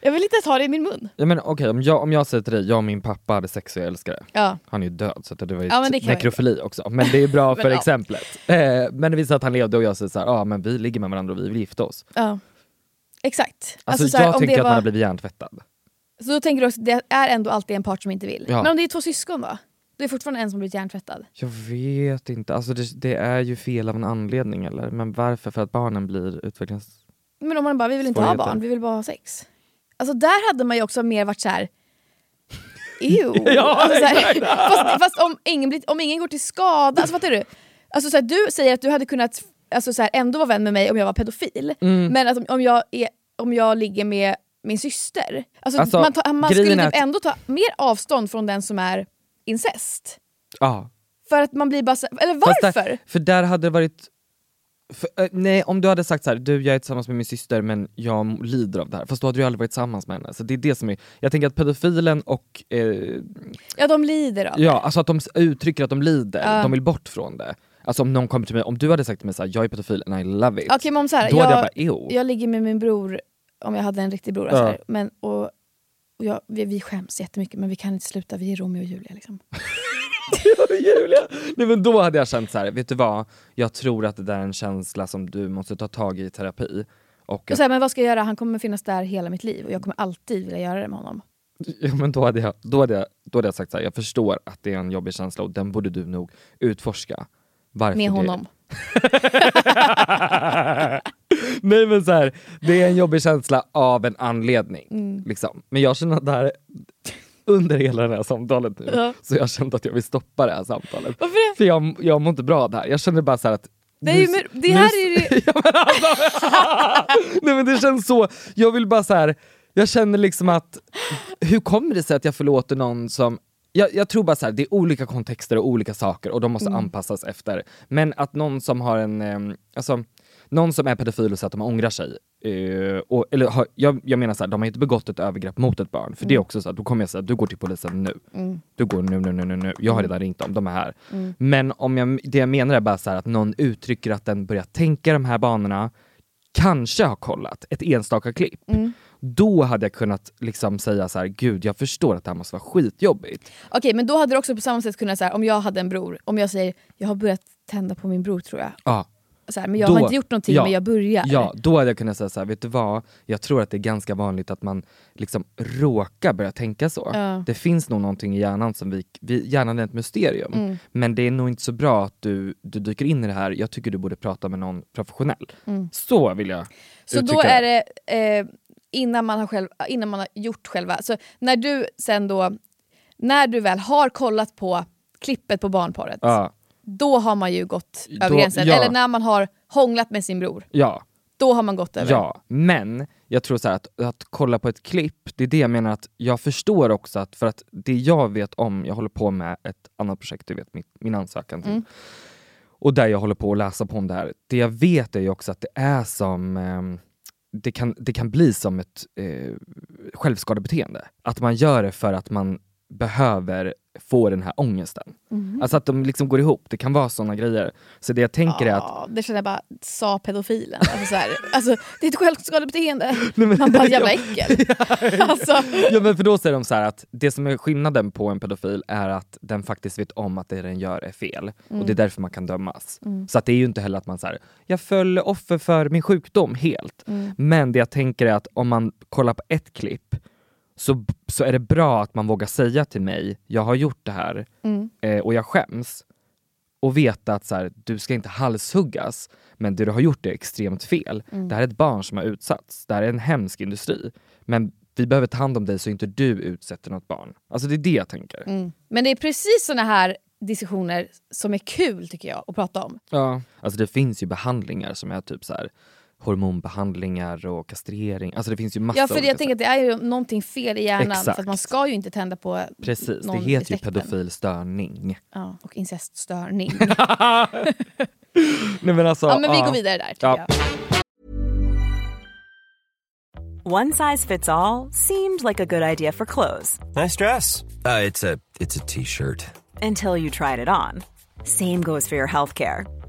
Jag vill inte ta det i min mun. Ja, men okej, om, jag, om jag säger till dig, jag och min pappa hade sex och jag älskar det. Ja. Han är ju död så att det var ju Ja, men det kan nekrofili också. Men det är bra <laughs> Men för ja. exemplet. Eh, men det visar att han levde och jag säger såhär, ja men vi ligger med varandra och vi vill gifta oss. Ja. Exakt. Alltså, så här, jag om tänker det att man var- har blivit hjärntvättad. Så då tänker du också att det är ändå alltid en part som inte vill. Ja. Men om det är två syskon då? Det är fortfarande en som blivit hjärntvättad. Jag vet inte, alltså det, det är ju fel av en anledning eller? Men varför? För att barnen blir utvecklings... Men om man bara, vi vill inte ha Svårigheter. barn, vi vill bara ha sex. Alltså där hade man ju också mer varit så här. Ew. <laughs> Ja, alltså, så här, fast fast om, ingen blir, om ingen går till skada, alltså fattar du? Alltså, så här, du säger att du hade kunnat alltså, så här, ändå vara vän med mig om jag var pedofil. Mm. Men att om, om, jag är, om jag ligger med min syster, alltså, Alltså, man, tar, man skulle typ att- ändå ta mer avstånd från den som är incest. Ja. För att man blir bara så, eller varför? Där, för där hade det varit... För, eh, nej, om du hade sagt så här, du jag är tillsammans med min syster men jag lider av det här. Fast då hade du aldrig varit tillsammans med henne. Så det är det som är... Jag tänker att pedofilen och... Eh, Ja de lider av ja, alltså att de uttrycker att de lider, Ja. de vill bort från det. Alltså om någon kommer till mig, om du hade sagt till mig så här, jag är pedofil and I love it. Okej men om så här, då hade jag bara, jag, ew. jag ligger med min bror, om jag hade en riktig bror, Ja. så här, men, och, och jag, vi, vi skäms jättemycket men vi kan inte sluta, vi är Romeo och Julia. Liksom. <laughs> <laughs> Julia. Nej men då hade jag känt så här, vet du vad? Jag tror att det där är en känsla som du måste ta tag i i terapi. Och Och så här, men vad ska jag göra? Han kommer finnas där hela mitt liv och jag kommer alltid vilja göra det med honom. <laughs> ja, men då, hade jag, då, hade jag, då hade jag sagt så här, jag förstår att det är en jobbig känsla och den borde du nog utforska. Varför Med honom. <laughs> Nej men så här, det är en jobbig känsla av en anledning. Mm. Liksom. Men jag känner att det här, under hela det här samtalet nu, Ja. så jag har känt att jag vill stoppa det här samtalet. Varför? För jag, jag mår inte bra av det här. Jag känner bara så här att nu- men, det nu- här är ju... <laughs> ja, men alltså, <laughs> Nej men det känns så, jag vill bara så här. jag känner liksom att, hur kommer det sig att jag förlåter någon som jag, jag tror bara så här, det är olika kontexter och olika saker och de måste Mm. anpassas efter. Men att någon som har en, alltså, någon som är pedofil och säger att de ångrar sig, eh, och, eller har, jag, jag menar så här, de har inte begått ett övergrepp mot ett barn, för det är Mm. också så här, då kommer jag säga du går till polisen nu. Mm. Du går nu, nu, nu, nu, nu. Jag har Mm. redan ringt dem, de är här. Mm. Men om jag, det jag menar är bara så här att någon uttrycker att den börjar tänka de här banorna, kanske har kollat ett enstaka klipp. Mm. Då hade jag kunnat liksom säga så här, gud jag förstår att det här måste vara skitjobbigt. Okej men då hade du också på samma sätt kunnat säga om jag hade en bror, om jag säger jag har börjat tända på min bror tror jag. Ja. Så här, men jag Då- har inte gjort någonting ja, men jag börjar. Ja, då hade jag kunnat säga så här, vet du vad? Jag tror att det är ganska vanligt att man liksom råkar börja tänka så. Ja. Det finns nog någonting i hjärnan som vi, vi hjärnan är ett mysterium. Mm. Men det är nog inte så bra att du, du dyker in i det här, jag tycker du borde prata med någon professionell. Mm. Så vill jag Så då är det eh, innan, man har själv, innan man har gjort själva, så när du sen då, när du väl har kollat på klippet på barnparet, Ja, då har man ju gått Då- över gränsen. ja. Eller när man har hånglat med sin bror, ja, då har man gått över. ja. Men jag tror så här att, att kolla på ett klipp, det är det jag menar att jag förstår också att för att det jag vet om, jag håller på med ett annat projekt, du vet mitt, min ansökan till. Mm. Och där jag håller på att läsa på om det här. Det jag vet är ju också att det är som ehm, det kan, det kan bli som ett eh, självskadebeteende. Att man gör det för att man behöver få den här ångesten. Mhm. Alltså att de liksom går ihop, det kan vara såna grejer. Så det jag tänker är att Ja, det känner jag bara, sa pedofilen. Alltså, så här, alltså, det är ett självskadebeteende. <laughs> Nej, men- Man bara, jävla <laughs> Ja. äckel. <laughs> alltså, ja men för då säger de så här att det som är skillnaden på en pedofil är att den faktiskt vet om att det den gör är fel. Mm. Och det är därför man kan dömas. Mm. Så att det är ju inte heller att man säger jag föll offer för min sjukdom helt. Mm. Men det jag tänker är att om man kollar på ett klipp så, så är det bra att man vågar säga till mig, jag har gjort det här Mm. eh, och jag skäms. Och veta att så här, du ska inte halshuggas, men det du har gjort är extremt fel. Mm. Det här är ett barn som har utsatts, det här är en hemsk industri. Men vi behöver ta hand om dig så inte du utsätter något barn. Alltså det är det jag tänker. Mm. Men det är precis såna här diskussioner som är kul tycker jag att prata om. Ja. Alltså det finns ju behandlingar som är typ så här hormonbehandlingar och kastrering. Alltså det finns ju massa Ja för jag tänker att det är ju någonting fel i hjärnan Exakt. för att man ska ju inte tända på Precis, det någon heter ju effekten. pedofil störning. Ja, och inceststörning. <laughs> Nej men alltså, ja men vi går vidare där tycker Ja. jag. One size fits all seemed like a good idea for clothes Nice dress. Uh, it's a it's a t-shirt. until you tried it on. Same goes for your healthcare.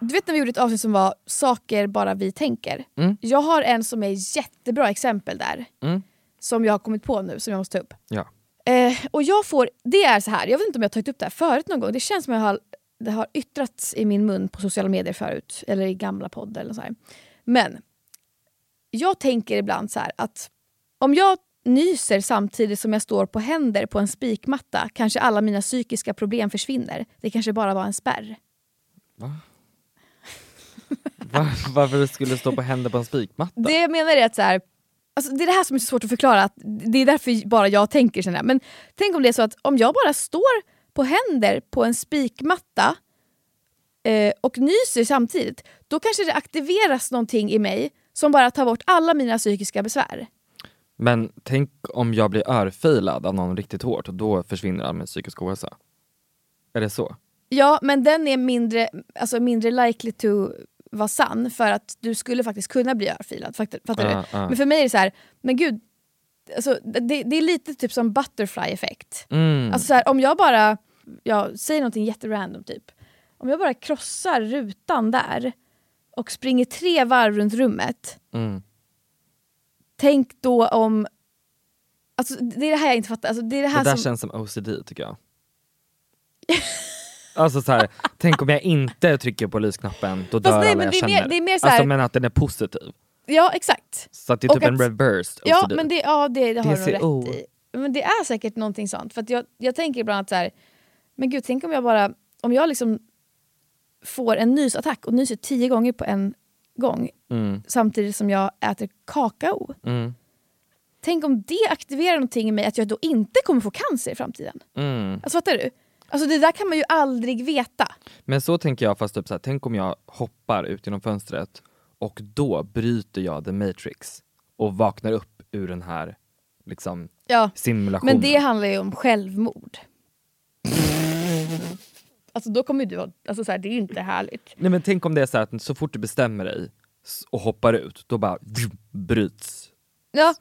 Du vet när vi gjorde ett avsnitt som var saker bara vi tänker. Mm. Jag har en som är jättebra exempel där. Mm. Som jag har kommit på nu som jag måste ta upp. Ja. Eh, och jag får, det är så här, jag vet inte om jag har tagit upp det här förut någon gång. Det känns som jag har, det har yttrats i min mun på sociala medier förut. Eller i gamla poddar eller så här. Men jag tänker ibland så här att om jag nyser samtidigt som jag står på händer på en spikmatta kanske alla mina psykiska problem försvinner. Det kanske bara var en spärr. Var, varför du skulle stå på händer på en spikmatta? Det jag menar är att så här, alltså det är det här som är så svårt att förklara, att det är därför bara jag tänker jag. Men tänk om det är så att om jag bara står på händer på en spikmatta eh, och nyser samtidigt, då kanske det aktiveras någonting i mig som bara tar bort alla mina psykiska besvär. Men tänk om jag blir örfilad av någon riktigt hårt och då försvinner all min psykisk ohälsa. Är det så? Ja, men den är mindre, alltså mindre likely to vara sann för att du skulle faktiskt kunna bli örfilad. Fattar, fattar Ja, du? Men för mig är det så här, men gud, alltså, det, det är lite typ som butterfly effekt. Mm. Alltså så här, om jag bara, jag säger någonting jätterandom typ. Om jag bara krossar rutan där och springer tre varv runt rummet. Mm. Tänk då om... Alltså det är det här jag inte fattar. Alltså, det är det Det här där som, känns som OCD tycker jag. <laughs> alltså så här, tänk om jag inte trycker på lysknappen, då dör nej, alla men jag det är mer- känner. det är mer så här- Alltså men att den är positiv. Ja exakt. Så att det är Och typ en att- reversed Ja, men det, ja, det, det har du nog rätt i. Men det är säkert någonting sånt. För jag, jag tänker ibland att så här, men gud tänk om jag bara, om jag liksom får en nysattack och nyser tio gånger på en gång Mm, samtidigt som jag äter kakao. mm, Tänk om det aktiverar någonting i mig att jag då inte kommer få cancer i framtiden. mm. Alltså fattar du? Alltså det där kan man ju aldrig veta. Men så tänker jag fast typ så här, tänk om jag hoppar ut genom fönstret och då bryter jag the matrix och vaknar upp ur den här liksom Ja, simulationen. men det handlar ju om självmord. Alltså då kommer du ha- alltså så här, det är ju inte härligt. Nej men tänk om det är så här att så fort du bestämmer dig och hoppar ut, då bara bryts Ja,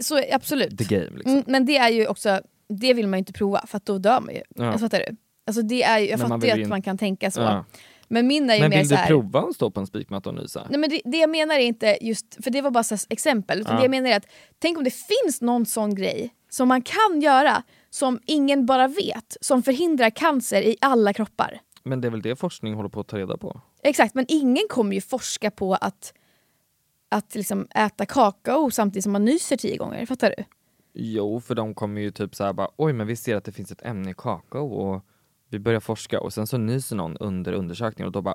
så absolut. the game liksom. Men det är ju också, det vill man ju inte prova för då dör man ju. Ja. Alltså, fattar du? Alltså det är ju, jag Men fattar ju att man kan tänka så. Ja. Men min är ju Men mer vill så du här, prova att stå på en spikmatta och nysa? Nej, men det, det jag menar är inte just, för det var bara så här exempel. Utan Ja. Det jag menar är att tänk om det finns någon sån grej som man kan göra som ingen bara vet, som förhindrar cancer i alla kroppar. Men det är väl det forskning håller på att ta reda på? Exakt, men ingen kommer ju forska på att, att liksom äta kakao samtidigt som man nyser tio gånger. Fattar du? Jo, för de kommer ju typ såhär bara oj men vi ser att det finns ett ämne i kakao och Vi börjar forska och sen så nyser någon under undersökningen och då bara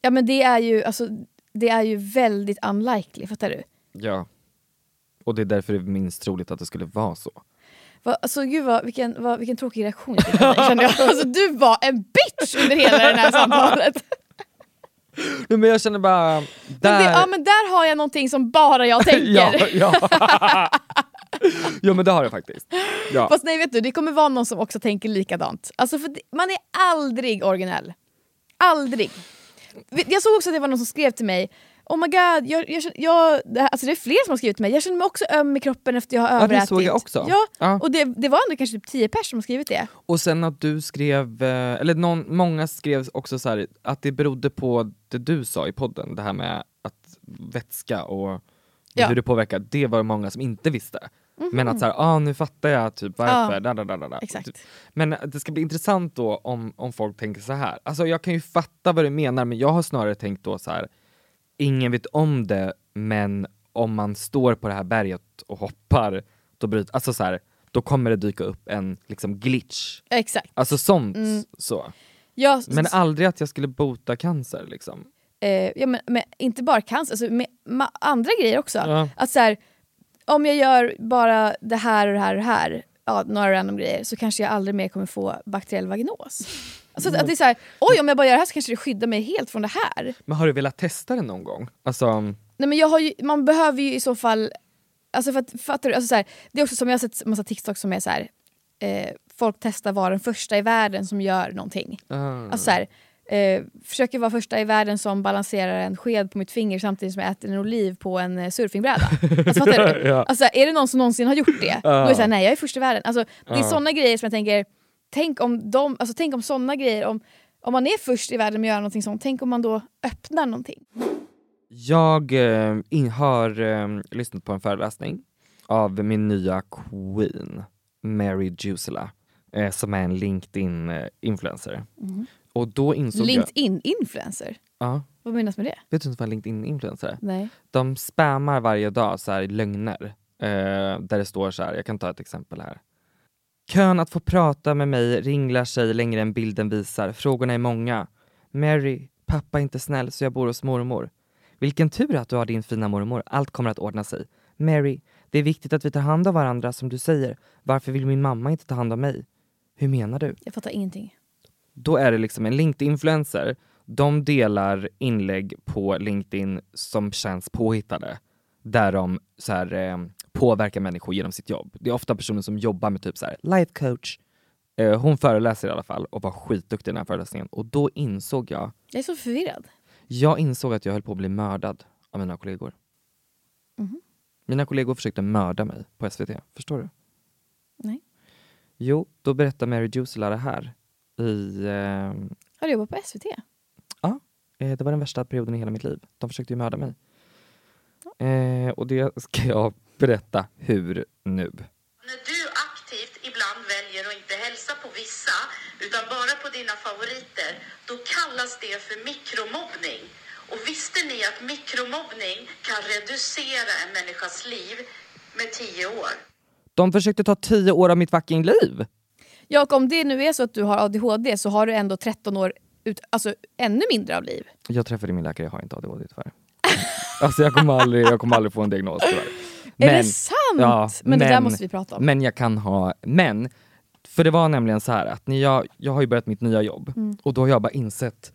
Ja men det är ju, alltså, det är ju väldigt unlikely, fattar du? ja. Och det är därför det är minst troligt att det skulle vara så. Va, alltså gud vad, vilken, vad, vilken tråkig reaktion jag fick kände jag. <laughs> Alltså, du var en bitch under hela det här samtalet. Nej, men jag känner bara... Där... Men, det, ja, men där har jag någonting som bara jag tänker. <laughs> ja, ja. <laughs> <laughs> ja men det har jag faktiskt. Ja. Fast nej vet du, det kommer vara någon som också tänker likadant. Alltså för det, man är aldrig originell. Aldrig. Jag såg också att det var någon som skrev till mig Oh my god, jag, jag, jag, det, här, alltså det är fler som har skrivit till mig. Jag känner mig också öm i kroppen efter jag har Ja, det överätit. såg jag också. Ja, Ja. och det, det var ändå kanske typ 10 personer som har skrivit det. Och sen att du skrev, eh, eller någon, många skrev också så här, att det berodde på det du sa i podden, det här med att vätska och Ja. hur det påverkar, det var det många som inte visste. Mhm. Men att så här, ah, nu fattar jag typ varför. Ja, da, da, da, da, da. exakt. Typ. Men det ska bli intressant då om, om folk tänker så här. Alltså jag kan ju fatta vad du menar men jag har snarare tänkt då så här. ingen vet om det men om man står på det här berget och hoppar, då, bryter, alltså så här, då kommer det dyka upp en liksom glitch. Exakt. Alltså sånt Mm. så. Ja, Men aldrig att jag skulle bota cancer liksom. eh, ja, men, men inte bara cancer, alltså med, med andra grejer också. Ja. Att så här, om jag gör bara det här och det här och det här, ja, några random grejer, så kanske jag aldrig mer kommer få bakteriell vaginos. Alltså att det är så här, oj om jag bara gör det här så kanske det skyddar mig helt från det här. Men har du velat testa det någon gång? Alltså, Nej, men jag har ju, man behöver ju i så fall, alltså för att, fattar du? Alltså så här, det är också som jag har sett massa TikTok som är så här, eh, folk testar vara den första i världen som gör någonting. ah. Alltså så här, eh, försöker vara första i världen som balanserar en sked på mitt finger samtidigt som jag äter en oliv på en eh, surfingbräda. Alltså, fattar du? <laughs> Ja. Alltså, är det någon som någonsin har gjort det, då är det såhär, nej jag är först i världen. Alltså, det är Ja. såna grejer som jag tänker, tänk om, de, alltså, tänk om såna grejer, om, om man är först i världen med att göra någonting sånt, tänk om man då öppnar någonting. Jag eh, in, har eh, lyssnat på en föreläsning av min nya queen, Mary Jusela, eh, som är en LinkedIn-influencer. Och då insåg jag... LinkedIn-influencer? Ja, Vad menas med det? vet du inte vad en LinkedIn-influencer är? Nej. De spammar varje dag så här lögner. Eh, där det står så här, jag kan ta ett exempel här. Kön att få prata med mig ringlar sig längre än bilden visar. Frågorna är många. Mary, pappa är inte snäll så jag bor hos mormor. Vilken tur att du har din fina mormor. Allt kommer att ordna sig. Mary, det är viktigt att vi tar hand om varandra som du säger. Varför vill min mamma inte ta hand om mig? Hur menar du? Jag fattar ingenting. Då är det liksom en LinkedIn-influencer. De delar inlägg på LinkedIn som känns påhittade. Där de så här, eh, påverkar människor genom sitt jobb. Det är ofta personer som jobbar med typ så här, life coach. Eh, hon föreläser i alla fall och var skitduktig i den här föreläsningen. Och då insåg jag, Jag är så förvirrad. jag insåg att jag höll på att bli mördad av mina kollegor. Mhm. Mina kollegor försökte mörda mig på SVT, förstår du? Nej. Jo, då berättar Mary Jusela det här i eh, Har du jobbat på SVT? Eh, det var den värsta perioden i hela mitt liv. De försökte ju mörda mig. Eh, och det ska jag berätta hur nu. När du aktivt ibland väljer att inte hälsa på vissa utan bara på dina favoriter, då kallas det för mikromobbning. Och visste ni att mikromobbning kan reducera en människas liv med tio år? De försökte ta tio år av mitt fucking liv! Ja, och om det nu är så att du har ADHD så har du ändå 13 år, ut, alltså ännu mindre av liv. Jag träffade min läkare, jag har inte ADHD tyvärr. <laughs> alltså jag kommer aldrig, jag kommer aldrig få en diagnos tyvärr. Är det sant? Men det där måste vi prata om. Men jag kan ha, men, för det var nämligen så här att när jag, jag har ju börjat mitt nya jobb Mm. och då har jag bara insett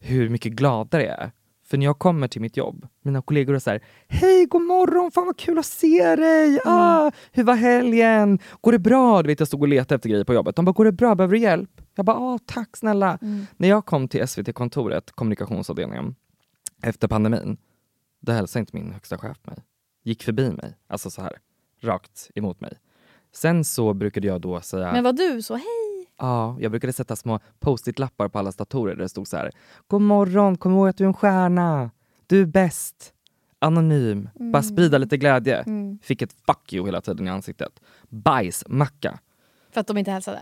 hur mycket gladare jag är. För när jag kommer till mitt jobb, mina kollegor är så här, Hej, god morgon, fan vad kul att se dig! Mm. Ah, hur var helgen? Går det bra? Du vet jag stod och letade efter grejer på jobbet. De bara, går det bra? Behöver du hjälp? Jag bara, ah, tack snälla. Mm. När jag kom till SVT-kontoret, kommunikationsavdelningen, efter pandemin, då hälsade inte min högsta chef mig. Gick förbi mig, alltså så här, rakt emot mig. Sen så brukade jag då säga Men var du så hej? Ja, jag brukade sätta små post-it-lappar på alla datorer där det stod så här. God morgon, kom ihåg att du är en stjärna. Du är bäst. Anonym. Bara sprida lite glädje. Mm. Fick ett fuck you hela tiden i ansiktet. Bajsmacka. För att de inte hälsade?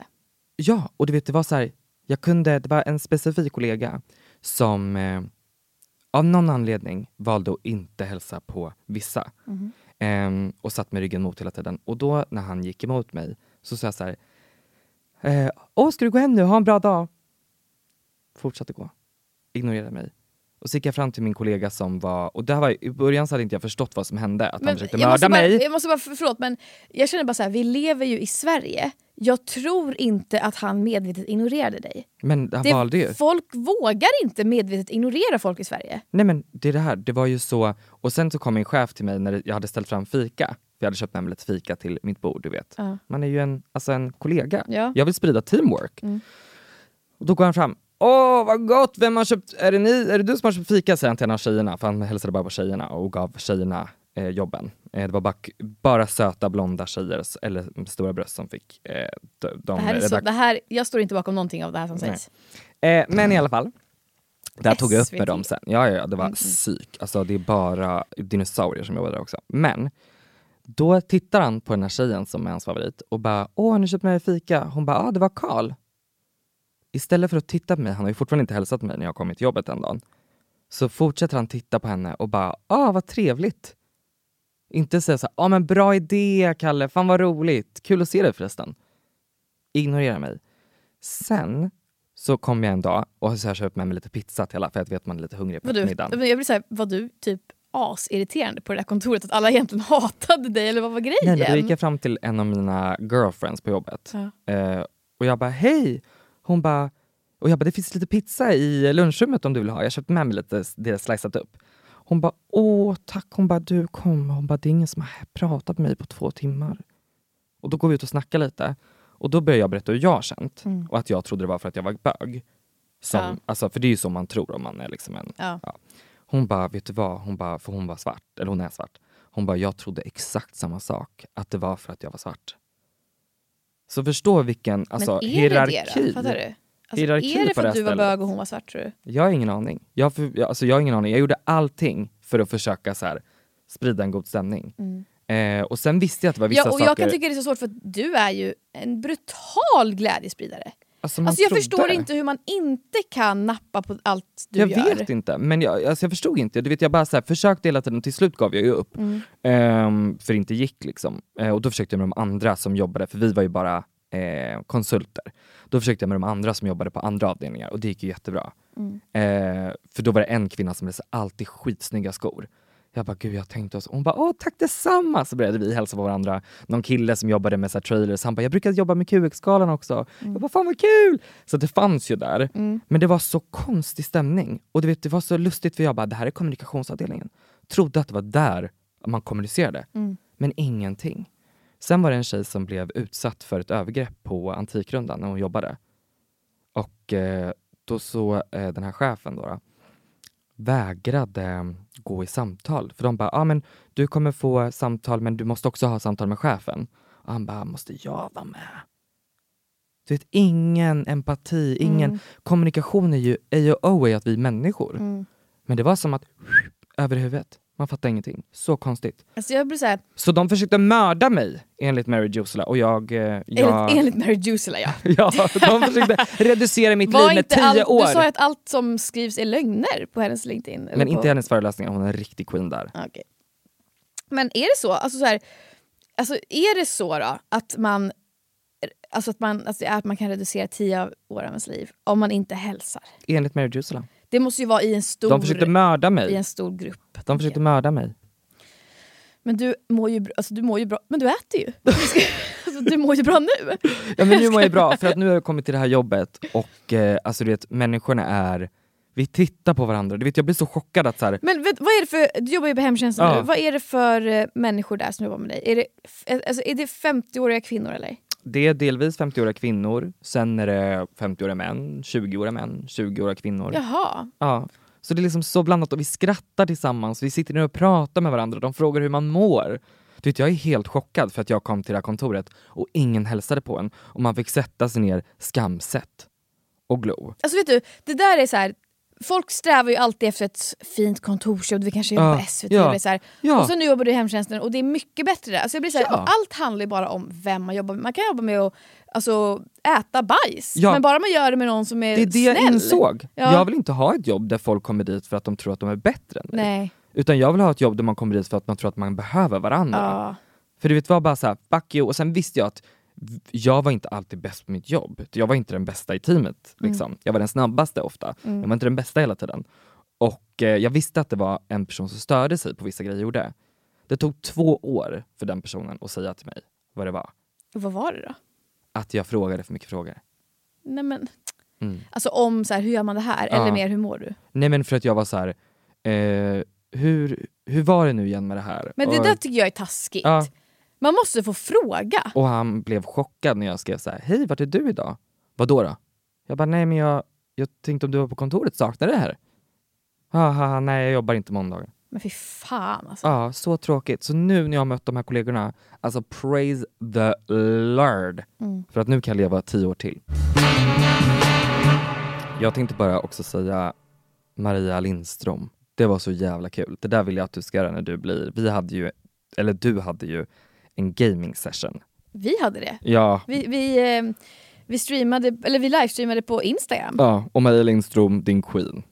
Ja, och du vet det var så här. Jag kunde, det var en specifik kollega som eh, av någon anledning valde att inte hälsa på vissa. Mhm. Ehm, och satt med ryggen mot hela tiden. Och då när han gick emot mig så sa jag så här. Eh, Åh, ska du gå hem nu? Ha en bra dag. Fortsatte gå. Ignorerade mig. Och så gick jag fram till min kollega som var, och det här var, i början så hade inte jag förstått vad som hände, att han försökte mörda bara, mig. Jag måste bara, förlåt men jag känner bara så här, vi lever ju i Sverige. Jag tror inte att han medvetet ignorerade dig. Men han Det, valde ju. folk vågar inte medvetet ignorera folk i Sverige. Nej men det är det här, det var ju så, och sen så kom min chef till mig när jag hade ställt fram fika, för jag hade köpt med mig lite fika till mitt bord, du vet. Ja. Man är ju en, alltså en kollega. Ja. Jag vill sprida teamwork. Mm. Och då går han fram, åh vad gott, vem har köpt, är det, ni, är det du som har köpt fika? säger han till en av tjejerna, för han hälsade bara på tjejerna och gav tjejerna eh, jobben. Eh, det var bara, bara söta blonda tjejer, eller stora bröst som fick eh, de, de Det här är så, det här, jag står inte bakom någonting av det här som sägs. Eh, men i alla fall. Det här tog jag upp med dem sen. Ja, ja, ja det var Mm, mm. psyk. Alltså det är bara dinosaurier som jobbar där också. Men då tittar han på den här tjejen som är hans favorit och bara Åh, har ni köpt med er fika? Hon bara, ja ah, det var Karl. Istället för att titta på mig, han har ju fortfarande inte hälsat på mig när jag kommit till jobbet den dagen. Så fortsätter han titta på henne och bara, ah vad trevligt. Inte säga så ja ah, men bra idé Kalle, fan vad roligt, kul att se dig förresten. Ignorera mig. Sen så kom jag en dag och så har jag köpt med mig lite pizza till alla för jag vet att man är lite hungrig på du, eftermiddagen. men jag blir såhär, var du typ asirriterande på det där kontoret? Att alla egentligen <laughs> hatade dig eller vad var grejen? Nej, men då gick jag fram till en av mina girlfriends på jobbet Ja. eh, och jag bara hej! Hon bara, och jag bara det finns lite pizza i lunchrummet om du vill ha. Jag köpte med mig lite, det slicat upp. Hon bara åh tack, hon bara du kom. Hon bara det är ingen som har pratat med mig på två timmar. Och då går vi ut och snackar lite och då börjar jag berätta hur jag har känt Mm. och att jag trodde det var för att jag var bög. Som, Ja. alltså, för det är ju så man tror om man är liksom en Ja. Hon bara, vet du vad? Hon bara, för hon var svart, eller hon är svart. Hon bara, jag trodde exakt samma sak, att det var för att jag var svart. Så förstå vilken alltså, men är hierarki. det det då? Fattar du? Alltså, hierarki är det på för att du var bög och hon var svart tror du? Jag har ingen aning. Jag, för, jag, alltså, jag har ingen aning. Jag gjorde allting för att försöka så här, sprida en god stämning. Eh, och sen visste jag att det var vissa Mm. Ja, och saker... jag kan tycka det är så svårt för att du är ju en brutal glädjespridare. Alltså, Alltså jag trodde. förstår inte hur man inte kan nappa på allt du jag gör. vet inte, men jag, alltså jag förstod inte. Du vet, jag bara så här, försökte hela tiden och till slut gav jag ju upp. Mm. Ehm, för det inte gick liksom. Eh, och då försökte jag med de andra som jobbade, för vi var ju bara eh, konsulter. Då försökte jag med de andra som jobbade på andra avdelningar och det gick ju jättebra. Mm. Eh, för då var det en kvinna som hade alltid skitsnygga skor. Jag bara, gud jag tänkte oss. Hon bara, åh tack detsamma! Så började vi hälsa på varandra. Någon kille som jobbade med så här, trailers, han bara, jag brukar jobba med QX-skalan också. Jag bara, fan vad kul! Så det fanns ju där. Mm. Men det var så konstig stämning. Och du vet, det var så lustigt för jag bara, det här är kommunikationsavdelningen. Trodde att det var där man kommunicerade. Mm. Men ingenting. Sen var det en tjej som blev utsatt för ett övergrepp på Antikrundan när hon jobbade. Och eh, då så eh, den här chefen då, då vägrade gå i samtal. För de bara, ah, men du kommer få samtal men du måste också ha samtal med chefen. Och han bara, måste jag vara med? Du vet, ingen empati, ingen Mm. kommunikation är ju A och O är att vi är människor. Mm. Men det var som att över huvudet. Man fattar ingenting. Så konstigt. Alltså jag blir såhär, Så de försökte mörda mig enligt Mary Jusela och jag... eh, jag enligt, enligt Mary Jusela ja. <laughs> ja, de försökte <laughs> reducera mitt Var liv med tio allt- år. Du sa ju att allt som skrivs är lögner på hennes LinkedIn. Men på... inte hennes föreläsningar, hon är en riktig queen där. Okej. Men är det så, alltså så här, alltså är det så då att man, alltså att man, alltså att man kan reducera tio år av ens liv om man inte hälsar? Enligt Mary Jusela. Det måste ju vara i en stor, De försökte mörda i mig. en stor grupp. De försökte mörda mig. Men du mår ju, alltså du mår ju bra, men du äter ju. <laughs> alltså, du mår ju bra nu. Ja men nu mår jag bra, för att nu har jag kommit till det här jobbet och eh, alltså du vet, människorna är, vi tittar på varandra. Du vet, jag blir så chockad att så här, Men vet, vad är det för, du jobbar ju på hemtjänsten Ja. nu, vad är det för eh, människor där som jobbar med dig? Är det, f- alltså, är det 50-åriga kvinnor eller? det är delvis 50-åriga kvinnor, sen är det 50-åriga män, 20-åriga män, 20-åriga kvinnor. Jaha. Ja. Så det är liksom så blandat och vi skrattar tillsammans, vi sitter ner och pratar med varandra, de frågar hur man mår. Du vet, jag är helt chockad för att jag kom till det här kontoret och ingen hälsade på en och man fick sätta sig ner skamset och glo. Alltså vet du, det där är så här. Folk strävar ju alltid efter ett fint kontorsjobb, vi kanske jobbar Ja, på SVT. ja, så ja. Och så nu jobbar du i hemtjänsten och det är mycket bättre där. Alltså jag blir så här, Ja. Allt handlar ju bara om vem man jobbar med. Man kan jobba med att alltså, äta bajs, Ja. men bara man gör det med någon som är Det är det snäll. jag insåg. Ja. Jag vill inte ha ett jobb där folk kommer dit för att de tror att de är bättre än mig. Nej. Utan jag vill ha ett jobb där man kommer dit för att man tror att man behöver varandra. För du vet, var bara så här, fuck you. Och sen visste jag att jag var inte alltid bäst på mitt jobb. Jag var inte den bästa i teamet. Mm. Liksom. Jag var den snabbaste ofta. Mm. Jag var inte den bästa hela tiden. Och eh, jag visste att det var en person som störde sig på vissa grejer jag gjorde. Det tog två år för den personen att säga till mig vad det var. Vad var det då? Att jag frågade för mycket frågor. Nej men, Mm. alltså om så här, hur gör man det här? Ja. Eller mer hur mår du? Nej men för att jag var så här. Eh, hur, hur var det nu igen med det här? Men det och, där tycker jag är taskigt. Ja. Man måste få fråga. och han blev chockad när jag skrev så här. hej vart är du idag? Vad då då? Jag bara, nej men jag, jag tänkte om du var på kontoret, saknar det här? Haha, nej jag jobbar inte måndagar. Men fy fan alltså. Ja, så tråkigt. Så nu när jag har mött de här kollegorna, alltså praise the Lord. Mm. För att nu kan jag leva tio år till. Jag tänkte bara också säga Maria Lindström. Det var så jävla kul. Det där vill jag att du ska göra när du blir, vi hade ju, eller du hade ju en gaming session. Vi hade det. Ja, Vi, vi, eh, vi, streamade, eller vi livestreamade på Instagram. ja och Maria Lindström, din queen.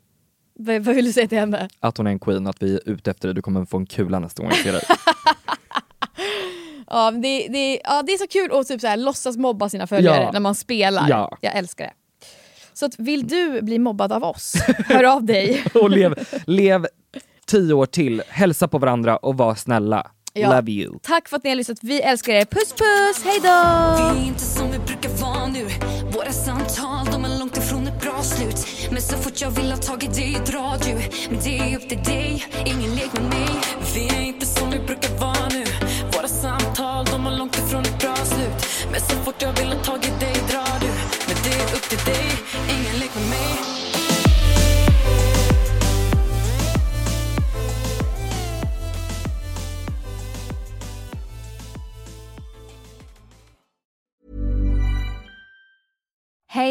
Vad, vad vill du säga till henne? Att hon är en queen, att vi är ute efter dig, du kommer få en kula nästa gång jag ser dig. <laughs> Ja, det, det, ja, det är så kul att typ så här, låtsas mobba sina följare Ja. när man spelar. Ja. Jag älskar det. Så att, vill du bli mobbad av oss, <laughs> hör av dig. och lev, lev tio år till, hälsa på varandra och var snälla. Ja. Love you. Tack för att ni har lyssnat. Vi älskar er. Puss puss, hejdå! Vi är inte som vi brukar vara nu Våra samtal, de är långt ifrån ett bra slut Men så fort jag vill ha tagit dig drar du Men det är upp till dig, ingen lek med mig Vi är inte som vi brukar vara nu Våra samtal, de är långt ifrån ett bra slut Men så fort jag vill ha tagit dig